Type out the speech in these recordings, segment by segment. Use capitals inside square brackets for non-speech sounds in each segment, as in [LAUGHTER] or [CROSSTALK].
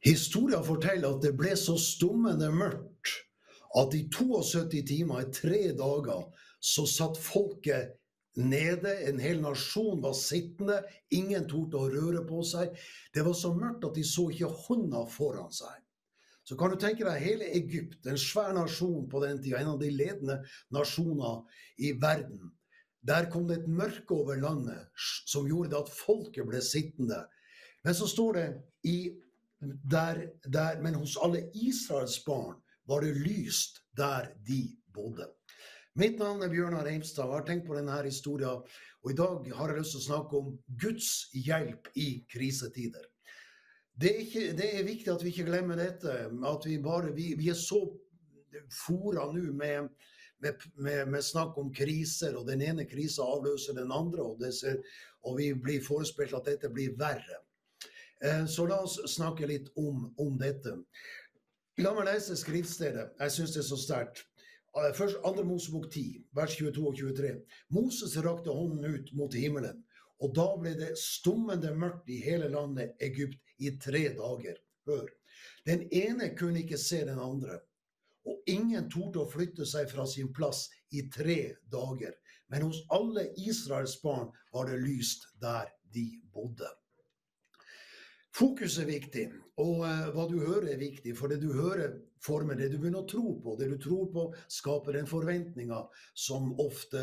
Historia forteller at det ble så stummende mørkt at i 72 timer, i tre dager, så satt folket nede. En hel nasjon var sittende. Ingen torde å røre på seg. Det var så mørkt at de så ikke hånda foran seg. Så kan du tenke deg hele Egypt, en svær nasjon på den tida, en av de ledende nasjoner i verden. Der kom det et mørke over landet som gjorde at folket ble sittende. Men så står det i der, der, Men hos alle Israels barn var det lyst der de bodde. Mitt navn er Bjørnar Reimstad og har tenkt på denne historien. Og i dag har jeg lyst til å snakke om Guds hjelp i krisetider. Det er, ikke, det er viktig at vi ikke glemmer dette. At vi bare Vi, vi er så fora nå med, med, med, med, snakk om kriser, og den ene krisa avløser den andre, og, ser, og vi blir forespilt at dette blir verre. Eh, så la oss snakke litt om, om dette. La meg lese skriftstedet. Jeg syns det er så sterkt. Eh, først 2. Mosebok 10, vers 22 og 23. Moses rakte hånden ut mot himmelen, og da ble det stummende mørkt i hele landet Egypt i tre dager. Hør. Den ene kunne ikke se den andre, og ingen torde å flytte seg fra sin plass i tre dager. Men hos alle Israels barn var det lyst der de bodde. Fokus er viktig, og uh, hva du hører er viktig. For det du hører, former det du begynner å tro på. Det du tror på, skaper den forventninga som ofte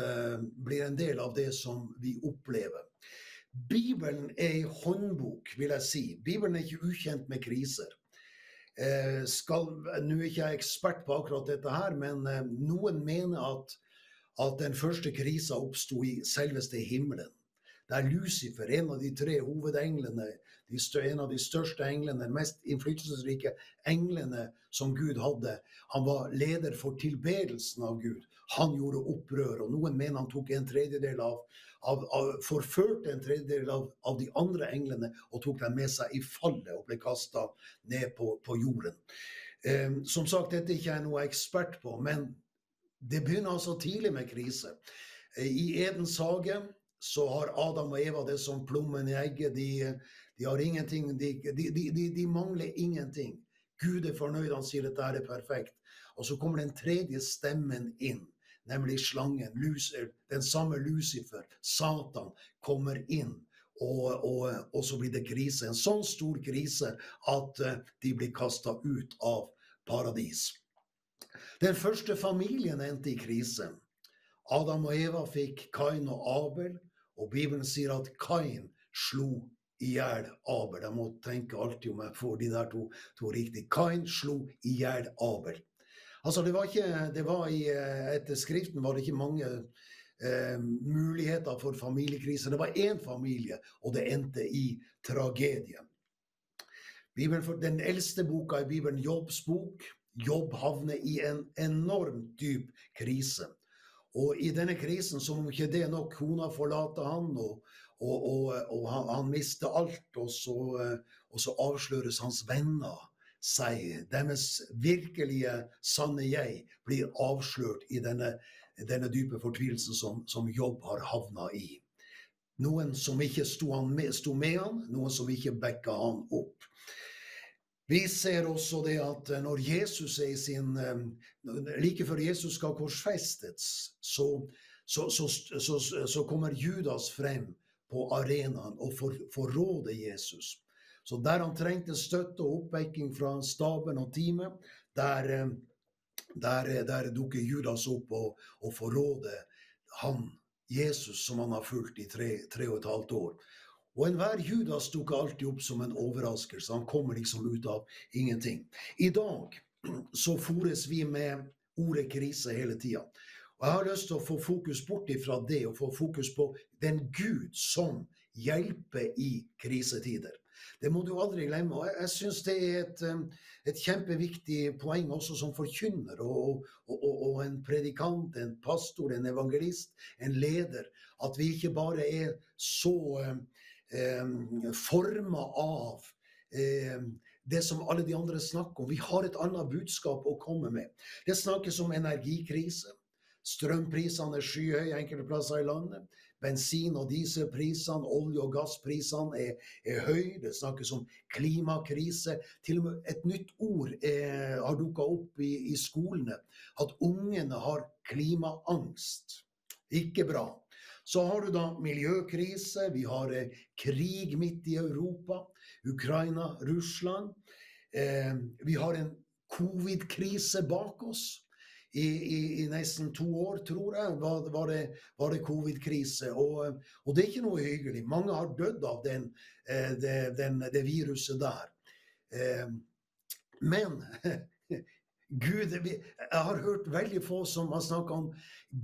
blir en del av det som vi opplever. Bibelen er ei håndbok, vil jeg si. Bibelen er ikke ukjent med kriser. Eh, Nå er ikke jeg ekspert på akkurat dette her, men eh, noen mener at, at den første krisa oppsto i selveste himmelen der Lucifer, en av de tre hovedenglene, de en av de største englene, den mest innflytelsesrike englene som Gud hadde, han var leder for tilbedelsen av Gud. Han gjorde opprør, og noen mener han tok en tredjedel av, av, av forførte en tredjedel av, av, de andre englene og tok dem med seg i fallet og ble kasta ned på, på jorden. Um, som sagt, dette er ikke jeg noe ekspert på, men det begynner altså tidlig med krise. I Edens hage så har Adam og Eva det som plommen i egget. De, de har ingenting, de, de, de, mangler ingenting. Gud er fornøyd, han sier dette er perfekt. Og så kommer den tredje stemmen inn, nemlig slangen. Den samme Lucifer, Satan, kommer inn. Og, og, og, så blir det krise. En sånn stor krise at eh, de blir kasta ut av paradis. Den første familien endte i krise. Adam og Eva fikk Kain og Abel, og Bibelen sier at Kain slo i hjel Abel. Jeg må tenke alltid om jeg får de der to, to riktig. Kain slo i hjel Abel. Altså, det var ikke, det var i, eh, Etter Skriften var det ikke mange eh, muligheter for familiekrise. Det var én familie, og det endte i tragedie. Bibelen, den eldste boka i Bibelen, Jobbs bok, Jobb havner i en enormt dyp krise. Og i denne krisen, som om ikke det er nok, kona forlater han, og, og, og, og han, han, mister alt. Og så, og så, avsløres hans venner seg. Deres virkelige, sanne jeg blir avslørt i denne, denne dype fortvilelsen som, som Jobb har havna i. Noen som ikke sto, med, sto med han, noen som ikke backa han opp. Vi ser også det at eh, når Jesus er i sin eh, Like før Jesus skal korsfestes, så, så, så, så kommer Judas frem på arenaen og for, forråder Jesus. Så der han trengte støtte og oppvekking fra staben og teamet, der, der, der dukker Judas opp og, og forråder han, Jesus, som han har fulgt i tre, tre og et halvt år. Og enhver Judas dukker alltid opp som en overraskelse. Han kommer liksom ut av ingenting. I dag så fores vi med ordet krise hele tida. Og jeg har lyst til å få fokus bort ifra det, og få fokus på den Gud som hjelper i krisetider. Det må du aldri glemme. og Jeg syns det er et, um, et, kjempeviktig poeng også som forkynner og, og, og, og, en predikant, en pastor, en evangelist, en leder. At vi ikke bare er så um, eh, forma av eh, det som alle de andre snakker om. Vi har et annet budskap å komme med. Det snakkes om energikrise. Strømprisene er skyhøye enkelte plasser i landet. bensin- og dieselprisene, olje- og gassprisene er, er høye. Det snakkes om klimakrise. Til og med et nytt ord er, har dukka opp i, i skolene. At ungene har klimaangst. Ikke bra. Så har du da miljøkrise, vi har eh, krig midt i Europa, Ukraina, Russland. Eh, vi har en covid-krise bak oss. I, i, I, nesten to år, tror jeg, var, var det, det covid-krise. Og, og, det er ikke noe hyggelig. Mange har dødd av den, eh, det, den, det viruset der. Eh, men [LAUGHS] Gud, Jeg har hørt veldig få som har snakka om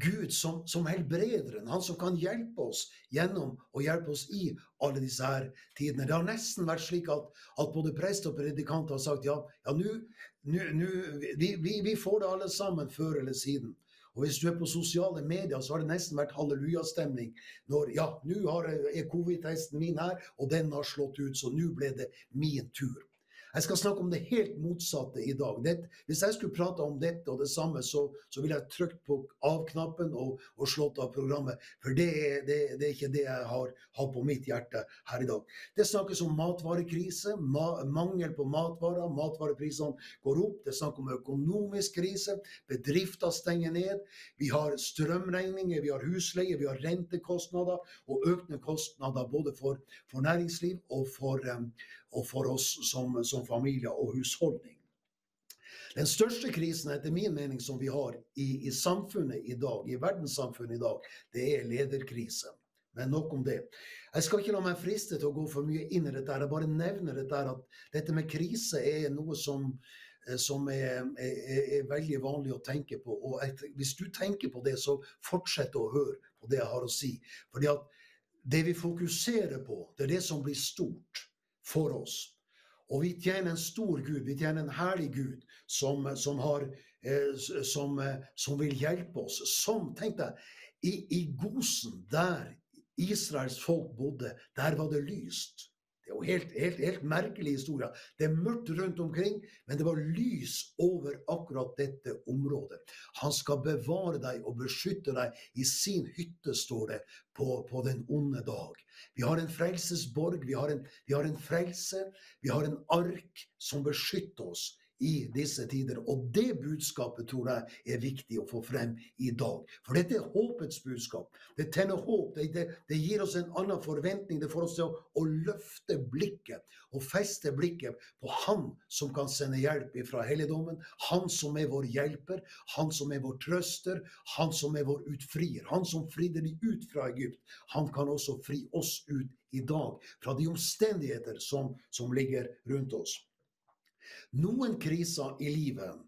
Gud som, som helbrederen. Han som kan hjelpe oss gjennom og hjelpe oss i alle disse her tidene. Det har nesten vært slik at, at både prest og predikant har sagt ja, ja nu, nu, nu, vi, vi, vi, får det alle sammen før eller siden. Og hvis du er på sosiale medier, så har det nesten vært hallelujastemning når ja, nå er covid-testen min her, og den har slått ut, så nå ble det min tur. Jeg skal snakke om det helt motsatte i dag. Det, hvis jeg skulle prate om dette og det samme, så, så ville jeg trykt på av-knappen og, og, slått av programmet. For det, det, det, er ikke det jeg har, har, på mitt hjerte her i dag. Det snakkes om matvarekrise, ma, mangel på matvarer. Matvareprisene går opp. Det er snakk om økonomisk krise. Bedrifter stenger ned. Vi har strømregninger, vi har husleie, vi har rentekostnader og økende kostnader både for, for næringsliv og for, um, og for oss som, som familie og husholdning. Den største krisen etter min mening som vi har i, i, samfunnet i dag, i verdenssamfunnet i dag, det er lederkrise. Men nok om det. Jeg skal ikke la meg friste til å gå for mye inn i dette. Jeg bare nevner dette at dette med krise er noe som, eh, som er, er, er, veldig vanlig å tenke på. Og et, hvis du tenker på det, så fortsett å høre på det jeg har å si. Fordi at det vi fokuserer på, det er det som blir stort for oss. Og vi tjener en stor Gud, vi tjener en herlig Gud som, som, har, eh, som, eh, som vil hjelpe oss. Som, tenk deg, i, i Gosen, der Israels folk bodde, der var det lyst. Det er jo helt, helt, helt merkelig historie. Det er mørkt rundt omkring, men det var lys over akkurat dette området. Han skal bevare deg og beskytte deg i sin hytte, står det, på, på den onde dag. Vi har en frelsesborg, vi har en, vi har en frelse, vi har en ark som beskytter oss i disse tider. Og det budskapet tror jeg er viktig å få frem i dag. For dette er håpets budskap. Det tenner håp. Det, det, det gir oss en annen forventning. Det får oss til å, å, løfte blikket og feste blikket på Han som kan sende hjelp fra helligdommen. Han som er vår hjelper. Han som er vår trøster. Han som er vår utfrier. Han som fridde de ut fra Egypt. Han kan også fri oss ut i dag fra de omstendigheter som, som ligger rundt oss. Noen kriser i livet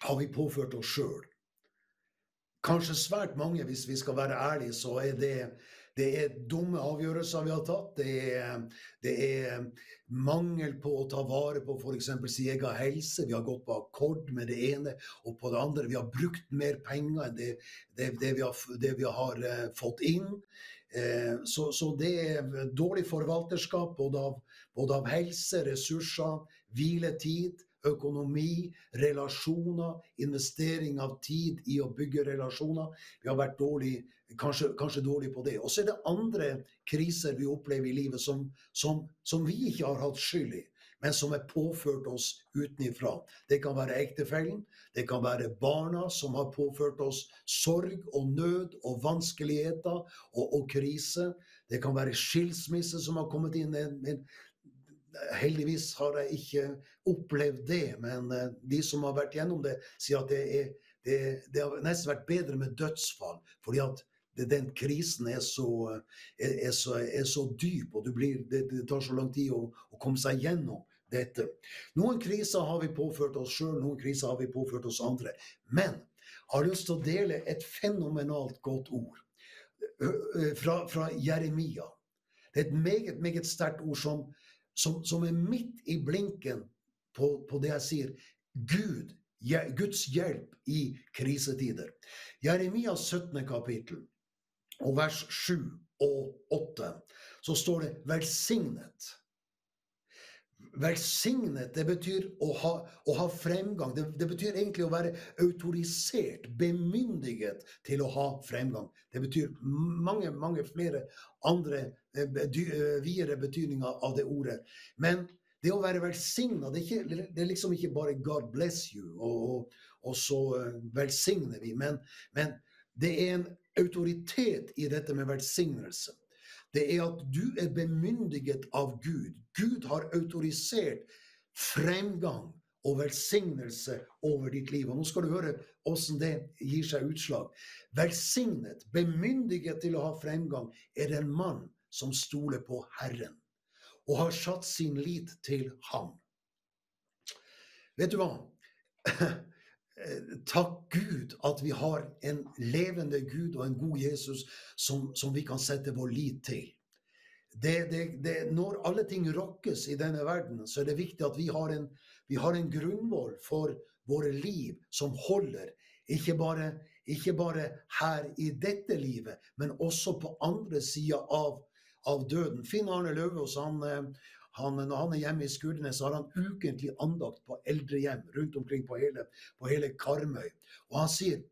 har vi påført oss sjøl. Kanskje svært mange, hvis vi skal være ærlige, så er det, det er dumme avgjørelser vi har tatt. Det er, det er mangel på å ta vare på f.eks. sin egen helse. Vi har gått på akkord med det ene og på det andre. Vi har brukt mer penger enn det, det, vi, har, vi har uh, fått inn. Uh, så, så, det er dårlig forvalterskap både av, både av helse, ressurser, hviletid, økonomi, relasjoner, investering av tid i å bygge relasjoner. Vi har vært dårlig, kanskje, kanskje dårlig på det. Og så er det andre kriser vi opplever i livet som, som, som vi ikke har hatt skyld i men som er påført oss utenfra. Det kan være ektefellen, det kan være barna som har påført oss sorg og nød og vanskeligheter og, og krise. Det kan være skilsmisse som har kommet inn, en, Heldigvis har jeg ikke opplevd det, men eh, de som har vært gjennom det, sier at det, er, det, det har nesten vært bedre med dødsfall. fordi at den krisen er så, er, så, er så, dyp, og blir, det, det, tar så lang tid å, å, komme seg gjennom dette. Noen kriser har vi påført oss sjøl, noen kriser har vi påført oss andre. Men jeg har lyst til å dele et fenomenalt godt ord fra, fra Jeremia. Det er et meget, meget sterkt ord som, som, som er midt i blinken på, på det jeg sier. Gud, Guds hjelp i krisetider. Jeremias 17. kapittel og vers 7 og 8, så står det 'velsignet'. Velsignet, det betyr å ha, å ha fremgang. Det, det, betyr egentlig å være autorisert, bemyndiget til å ha fremgang. Det betyr mange, mange flere andre eh, eh, videre betydninger av det ordet. Men det å være velsigna, det, det, er liksom ikke bare 'God bless you', og, og, og så eh, velsigner vi. Men, men det er en autoritet i dette med velsignelse det er at du er bemyndiget av Gud. Gud har autorisert fremgang og velsignelse over ditt liv. Og Nå skal du høre hvordan det gir seg utslag. Velsignet, bemyndiget til å ha fremgang, er en mann som stoler på Herren og har satt sin lit til ham. Vet du hva? [CLEARS THROAT] Takk Gud at vi har en levende Gud og en god Jesus som, som vi kan sette vår lit til. Det, det, det, når alle ting rokkes i denne verden, så er det viktig at vi har en, vi har en grunnvoll for våre liv som holder. Ikke bare, ikke bare, her i dette livet, men også på andre sida av, av, døden. Finn Arne Løvaas han, eh, han, når han er hjemme i Skudenes, har han ukentlig andakt på eldrehjem rundt omkring på hele, på hele Karmøy. Og han sier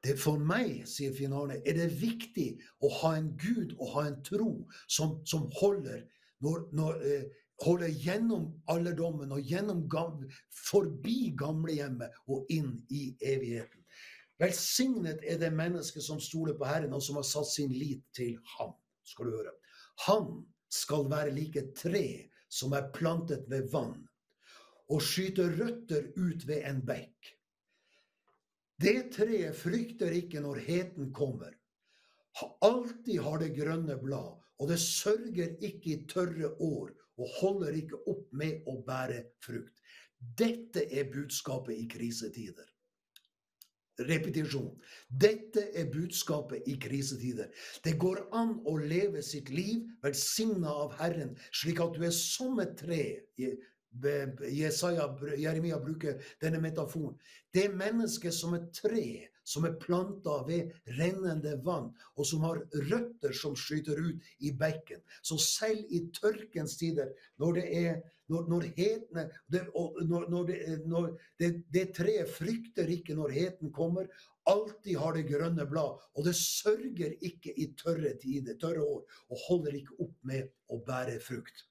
det For meg, sier Finn Arne, er det viktig å ha en Gud og ha en tro som, som holder, når, når, eh, holder gjennom alderdommen og gjennom gamle, forbi gamlehjemmet og inn i evigheten. Velsignet er det mennesket som stoler på Herren og som har satt sin lit til Ham. skal du høre. Han skal være like tre som er plantet ved vann, og skyter røtter ut ved en bekk. Det treet frykter ikke når heten kommer. Alltid har det grønne blad, og det sørger ikke i tørre år, og holder ikke opp med å bære frukt. Dette er budskapet i krisetider. Repetisjon. Dette er budskapet i krisetider. Det går an å leve sitt liv velsigna av Herren, slik at du er som et tre. Jesaja, Jeremia bruker denne metaforen. Det er mennesket som et tre som er planta ved rennende vann, og som har røtter som skyter ut i bekken. Så selv i tørkens tider, når det er når, når hetene det, når, når, det, når det, det, treet frykter ikke når heten kommer. Alltid har det grønne blad, og det sørger ikke i tørre tider, tørre år, og holder ikke opp med å bære frukt.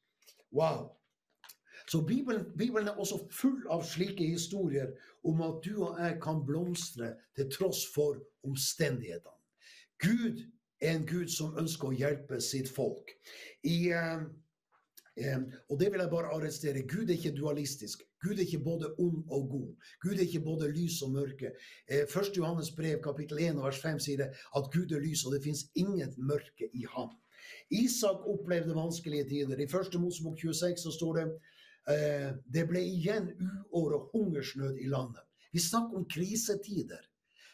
Wow! Så Bibelen, Bibelen, er også full av slike historier om at du og jeg kan blomstre til tross for omstendighetene. Gud er en Gud som ønsker å hjelpe sitt folk. I, eh, og det vil jeg bare arrestere. Gud er ikke dualistisk. Gud er ikke både ond og god. Gud er ikke både lys og mørke. 1. Eh, Johannes brev kapittel 1 vers 5 sier det at Gud er lys, og det fins inget mørke i ham. Isak opplevde vanskelige tider. I 1. Mosebok 26 så står det eh, det ble igjen uår og hungersnød i landet. Vi snakker om krisetider.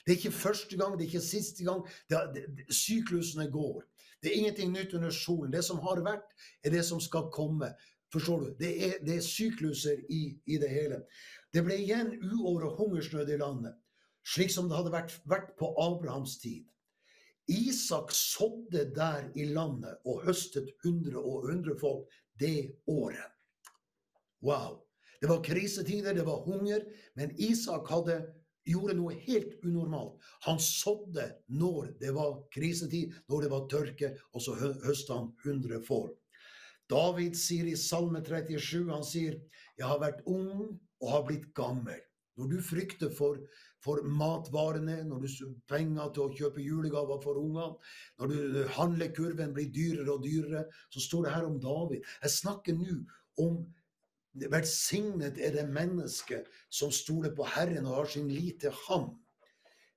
Det er ikke første gang, det er ikke siste gang. Det, det, syklusene går. Det er ingenting nytt under solen. Det som har vært, er det som skal komme. Forstår du? Det er, det er sykluser i, i, det hele. Det ble igjen uår og hungersnød i landet, slik som det hadde vært, vært på Abrahams tid. Isak sådde der i landet og høstet hundre og hundre folk det året. Wow! Det var krisetider, det var hunger, men Isak hadde gjorde noe helt unormalt. Han sådde når det var krisetid, når det var tørke, og så høsta han 100 får. David sier i Salme 37, han sier, 'Jeg har vært ung og har blitt gammel'. Når du frykter for, for matvarene, når du har penger til å kjøpe julegaver for ungene, når du, handlekurven blir dyrere og dyrere, så står det her om David. Jeg snakker nå om Velsignet er det mennesket som stoler på Herren og har sin lit til ham.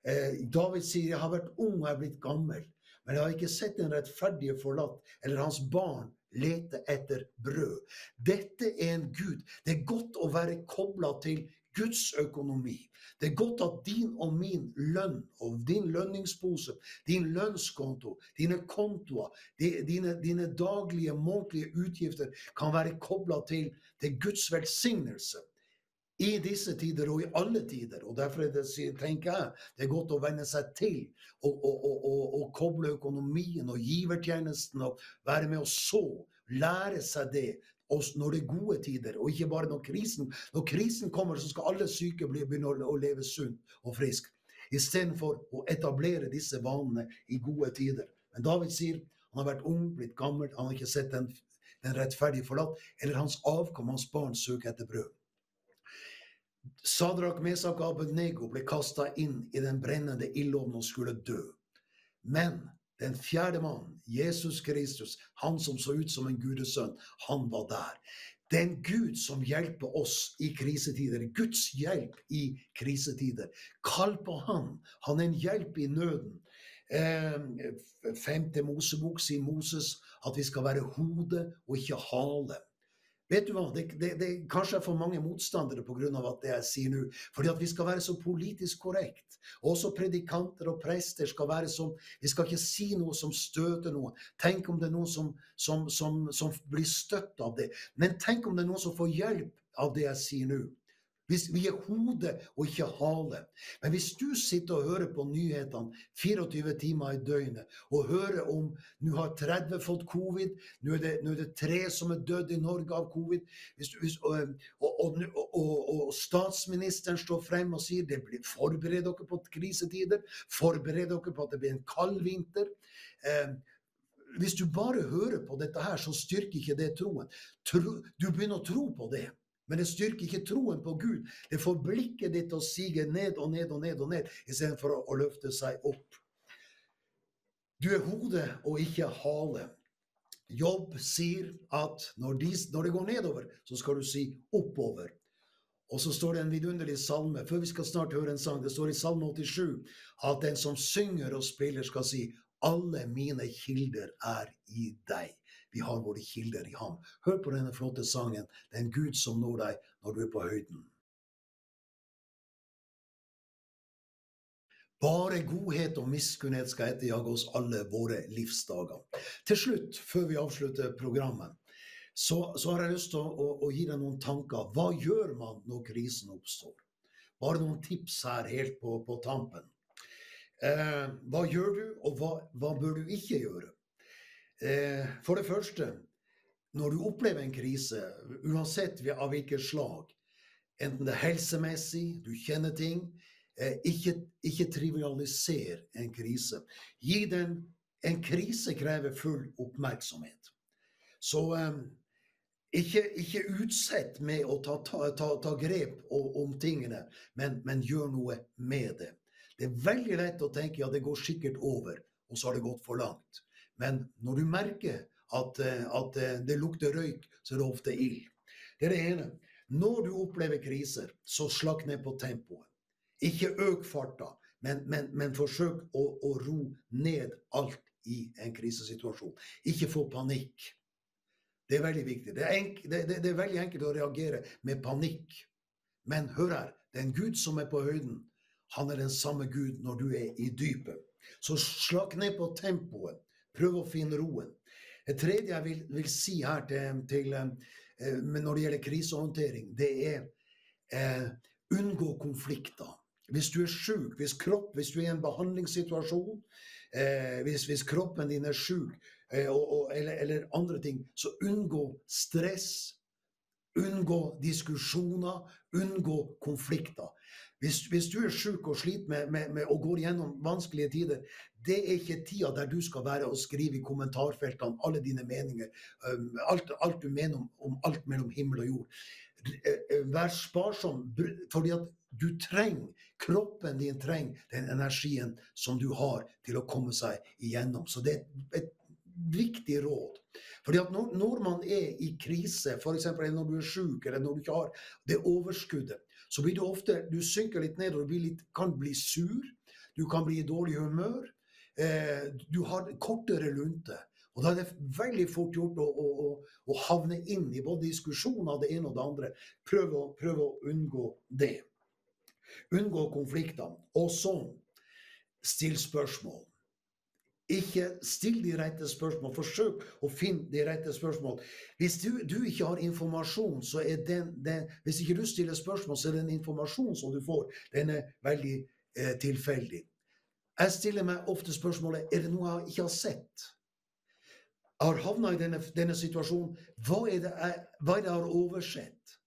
Eh, David sier, 'Jeg har vært ung og er blitt gammel', men jeg har ikke sett den rettferdige forlatt, eller hans barn lete etter brød. Dette er en Gud. Det er godt å være kobla til Guds økonomi. Det er godt at din og min lønn og din lønningspose, din lønnskonto, dine kontoer, dine, dine daglige, månedlige utgifter kan være kobla til, til, Guds velsignelse. I disse tider og i alle tider. og Derfor det, tenker jeg det er godt å venne seg til å, koble økonomien og givertjenesten og være med å så. Lære seg det oss når det er gode tider, og ikke bare når krisen Når krisen kommer, så skal alle syke begynne å, leve sunt og frisk. Istedenfor å etablere disse vanene i gode tider. Men David sier han har vært ung, blitt gammel, han har ikke sett den, den rettferdige forlatt, eller hans avkom, hans barn, søker etter brød. Sadrak, Mesak Abednego ble kasta inn i den brennende ildovnen og skulle dø. Men den fjerde mannen, Jesus Kristus, han som så ut som en gudesønn, han var der. Den Gud som hjelper oss i krisetider. Guds hjelp i krisetider. Kall på Han. Han er en hjelp i nøden. Eh, femte Mosebok sier Moses at vi skal være hode og ikke hale. Vet du hva, det, det, det kanskje er for mange motstandere pga. at det jeg sier nå. Fordi at vi skal være så politisk korrekt. Også predikanter og prester skal være sånn Vi skal ikke si noe som støter noen. Tenk om det er noen som, som, som, som blir støtt av det. Men tenk om det er noen som får hjelp av det jeg sier nå. Hvis vi er hode og ikke hale. Men hvis du sitter og hører på nyhetene 24 timer i døgnet og hører om nå har 30 fått covid, nå er, er det tre som er dødd i Norge av covid, hvis, hvis, og, og, og, og, statsministeren står frem og sier det blir, forbered dere på krisetider, forbered dere på at det blir en kald vinter. Eh, hvis du bare hører på dette her, så styrker ikke det troen. Tro, du begynner å tro på det. Men det styrker ikke troen på Gud. Det får blikket ditt til å sige ned og ned og ned og ned, istedenfor å, løfte seg opp. Du er hode og ikke hale. Jobb sier at når, de, det går nedover, så skal du si oppover. Og så står det en vidunderlig salme, før vi skal snart høre en sang, det står i Salme 87 at den som synger og spiller, skal si alle mine kilder er i deg. Vi har våre kilder i ham. Hør på denne flotte sangen. Det er en Gud som når deg når du er på høyden. Bare godhet og miskunnhet skal etterjage oss alle våre livsdager. Til slutt, før vi avslutter programmet, så, så har jeg lyst til å, å, å, gi deg noen tanker. Hva gjør man når krisen oppstår? Bare noen tips her helt på, på tampen. Eh, hva gjør du, og hva, hva bør du ikke gjøre? Eh, for det første, når du opplever en krise, uansett av hvilket slag, enten det er helsemessig, du kjenner ting, eh, ikke, ikke trivialiser en krise. Gi den En krise krever full oppmerksomhet. Så eh, ikke, ikke utsett med å ta, ta, ta, ta grep om tingene, men, men, gjør noe med det. Det er veldig lett å tenke ja, det går sikkert over, og så har det gått for langt. Men når du merker at, eh, at eh, det lukter røyk, så er det ofte ild. Det er det ene. Når du opplever kriser, så slakk ned på tempoet. Ikke øk farta, men, men, men forsøk å, å, ro ned alt i en krisesituasjon. Ikke få panikk. Det er veldig viktig. Det er, enk, det, det, det er veldig enkelt å reagere med panikk. Men hør her, er Gud som er på høyden. Han er den samme Gud når du er i dypet. Så slakk ned på tempoet. Prøv å finne roen. Det tredje jeg vil, vil si her til, til eh, når det gjelder krisehåndtering, det er eh, unngå konflikter. Hvis du er syk, hvis, hvis du er i en behandlingssituasjon, eh, hvis, hvis, kroppen din er syk, eh, eller, eller, andre ting, så unngå stress. Unngå diskusjoner, unngå konflikter. Hvis, hvis, du er syk og sliter med, med, med, og går gjennom vanskelige tider, det er ikke tida der du skal være og skrive i kommentarfeltene alle dine meninger, alt, alt, du mener om, om, alt mellom himmel og jord. Eh, eh, vær sparsom, fordi at du trenger, kroppen din trenger den energien som du har til å komme seg igjennom. Så det er et viktig råd. Fordi at når, når man er i krise, f.eks. når du er syk eller når du ikke har det overskuddet, så blir du ofte Du synker litt ned, og du litt, kan bli sur. Du kan bli i dårlig humør. Eh, du har kortere lunte. Og da er det veldig fort gjort å, å, å havne inn i både diskusjoner det ene og det andre. Prøv å, prøv å unngå det. Unngå konfliktene. Og så still spørsmål. Ikke still de rette spørsmål. Forsøk å finne de rette spørsmål. Hvis du, du ikke har informasjon, så er den, den, Hvis ikke du stiller spørsmål, så er den informasjonen som du får, den er veldig eh, tilfeldig. Jeg stiller meg ofte spørsmålet er det noe jeg ikke har sett. har havna i denne, denne, situasjonen. Hva er, jeg, hva er det jeg har oversett?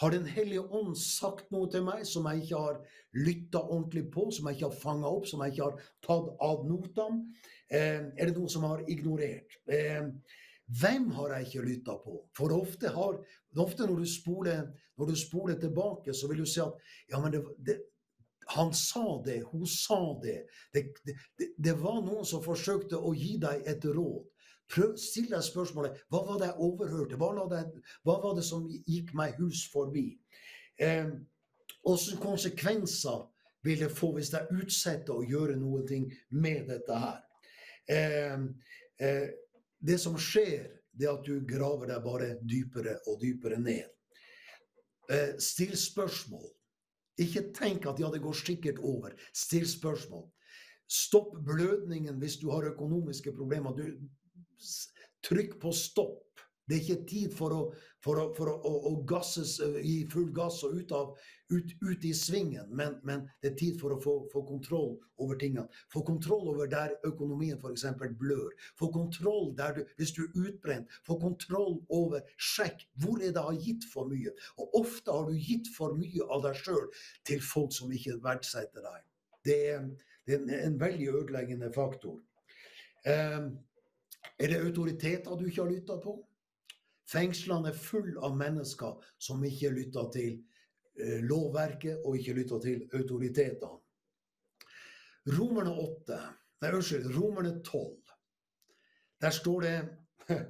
Har Den hellige ånd sagt noe til meg som jeg ikke har lytta ordentlig på, som jeg ikke har fanga opp, som jeg ikke har tatt ad notam? Eh, er det noe som jeg har ignorert? Eh, hvem har jeg ikke lytta på? For ofte, har, ofte når, du spoler, når, du spoler, tilbake, så vil du si at ja, men det, det, han sa det, hun sa det. Det, det. det, var noen som forsøkte å gi deg et råd. Prøv, Still deg spørsmålet hva var det jeg overhørte? Hva, det, hva var det som gikk meg hus forbi? Eh, Hvilke konsekvenser vil det få hvis jeg utsetter å gjøre noe med dette her? Eh, eh, det som skjer, det er at du graver deg bare dypere og dypere ned. Eh, still spørsmål. Ikke tenk at ja, det går sikkert over. Still spørsmål. Stopp blødningen hvis du har økonomiske problemer. Du, Trykk på stopp. Det er ikke tid for å, for å, for å, å gasses, gi full gass og ut, av, ut, ut i svingen, men, men, det er tid for å få, få kontroll over tingene. Få kontroll over der økonomien f.eks. blør. Få kontroll du, hvis du er utbrent. Få kontroll over Sjekk hvor er det har gitt for mye. Og ofte har du gitt for mye av deg sjøl til folk som ikke verdsetter deg. Det er, det er en, en, veldig ødeleggende faktor. Um, er det autoriteter du ikke har lytta på? Fengslene er full av mennesker som ikke lytter til eh, lovverket og ikke lytter til autoritetene. Romerne 8, nei, unnskyld, Romerne 12. Der står det [LAUGHS]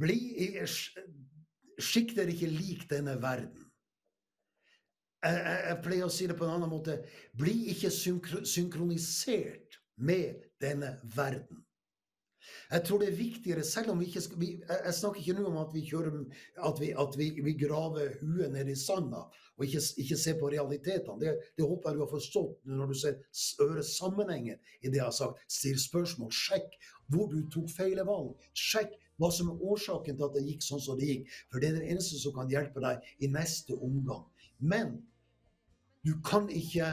Bli, Skikk dere ikke lik denne verden. Jeg, jeg, jeg, pleier å si det på en annen måte. Bli ikke synkronisert med denne verden. Jeg tror det er viktigere, selv om vi ikke skal Jeg snakker ikke nå om at vi, kjører, at vi, at vi, graver huet ned i sanda og ikke, ikke ser på realitetene. Det, det, håper jeg du har forstått når du ser, hører sammenhengen i det jeg har sagt. Still spørsmål. Sjekk hvor du tok feil valg. Sjekk hva som er årsaken til at det gikk sånn som det gikk. For det er det eneste som kan hjelpe deg i neste omgang. Men du kan ikke,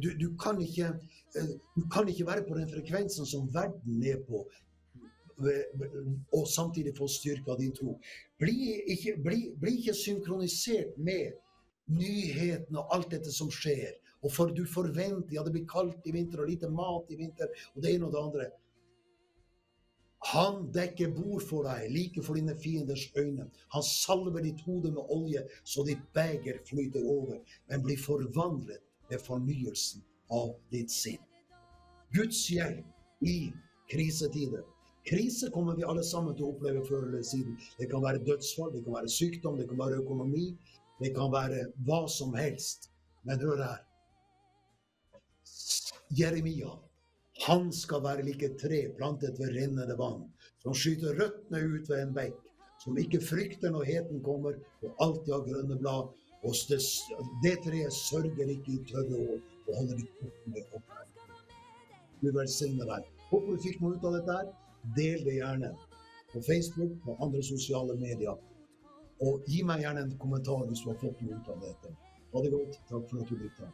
du, du kan ikke, eh, du kan ikke være på den frekvensen som verden er på og samtidig få styrka din tro. Bli ikke, bli, bli ikke, synkronisert med nyhetene og alt dette som skjer. Og for du forventer ja, det blir kaldt i vinter og lite mat i vinter og det ene og det andre. Han dekker bord for deg, like for dine fienders øyne. Han salver ditt hode med olje, så ditt beger flyter over, men blir forvandlet ved fornyelsen av ditt sinn. Guds hjelp i krisetider Krise kommer vi alle sammen til å oppleve før eller siden. Det kan være dødsfall, det kan være sykdom, det kan være økonomi. Det kan være hva som helst. Men hør her. Jeremia, han skal være like tre plantet ved rennende vann, som skyter røttene ut ved en bekk, som ikke frykter når heten kommer, og alltid har grønne blad. Og det, det treet sørger ikke i tørre år og holder de opp oppe. opp. Gud velsigne deg. Håper du fikk noe ut av dette her. Del det gjerne på Facebook og andre sosiale medier. Og gi meg gjerne en kommentar hvis du har fått noe ut av dette. Ha det godt. Takk for at du lytta.